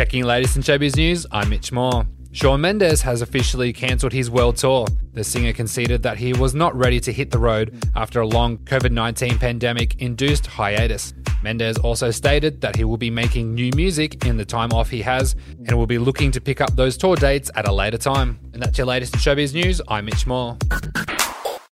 Checking latest in showbiz news, I'm Mitch Moore. Shawn Mendes has officially cancelled his world tour. The singer conceded that he was not ready to hit the road after a long COVID 19 pandemic induced hiatus. Mendes also stated that he will be making new music in the time off he has and will be looking to pick up those tour dates at a later time. And that's your latest in showbiz news. I'm Mitch Moore.